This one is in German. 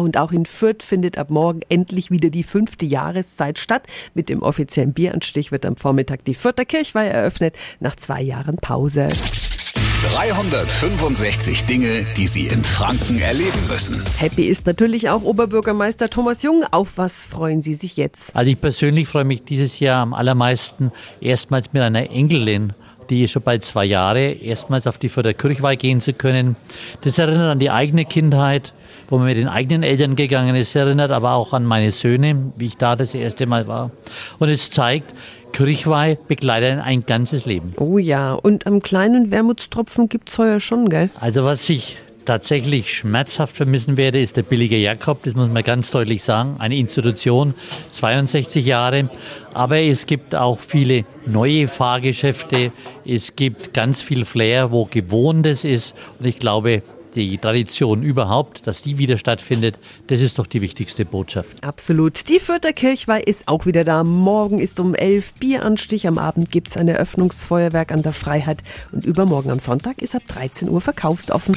Und auch in Fürth findet ab morgen endlich wieder die fünfte Jahreszeit statt. Mit dem offiziellen Bieranstich wird am Vormittag die Fürther Kirchweih eröffnet, nach zwei Jahren Pause. 365 Dinge, die Sie in Franken erleben müssen. Happy ist natürlich auch Oberbürgermeister Thomas Jung. Auf was freuen Sie sich jetzt? Also ich persönlich freue mich dieses Jahr am allermeisten erstmals mit einer Enkelin die schon bald zwei Jahre, erstmals auf die Förderkirchweih gehen zu können. Das erinnert an die eigene Kindheit, wo man mit den eigenen Eltern gegangen ist, erinnert aber auch an meine Söhne, wie ich da das erste Mal war. Und es zeigt, Kirchweih begleitet ein ganzes Leben. Oh ja, und am kleinen Wermutstropfen gibt's heuer schon, gell? Also was ich tatsächlich schmerzhaft vermissen werde, ist der billige Jakob. Das muss man ganz deutlich sagen. Eine Institution, 62 Jahre. Aber es gibt auch viele neue Fahrgeschäfte. Es gibt ganz viel Flair, wo Gewohntes ist. Und ich glaube, die Tradition überhaupt, dass die wieder stattfindet, das ist doch die wichtigste Botschaft. Absolut. Die Fürther Kirchweih ist auch wieder da. Morgen ist um 11 Bieranstich. Am Abend gibt es ein Eröffnungsfeuerwerk an der Freiheit. Und übermorgen am Sonntag ist ab 13 Uhr verkaufsoffen.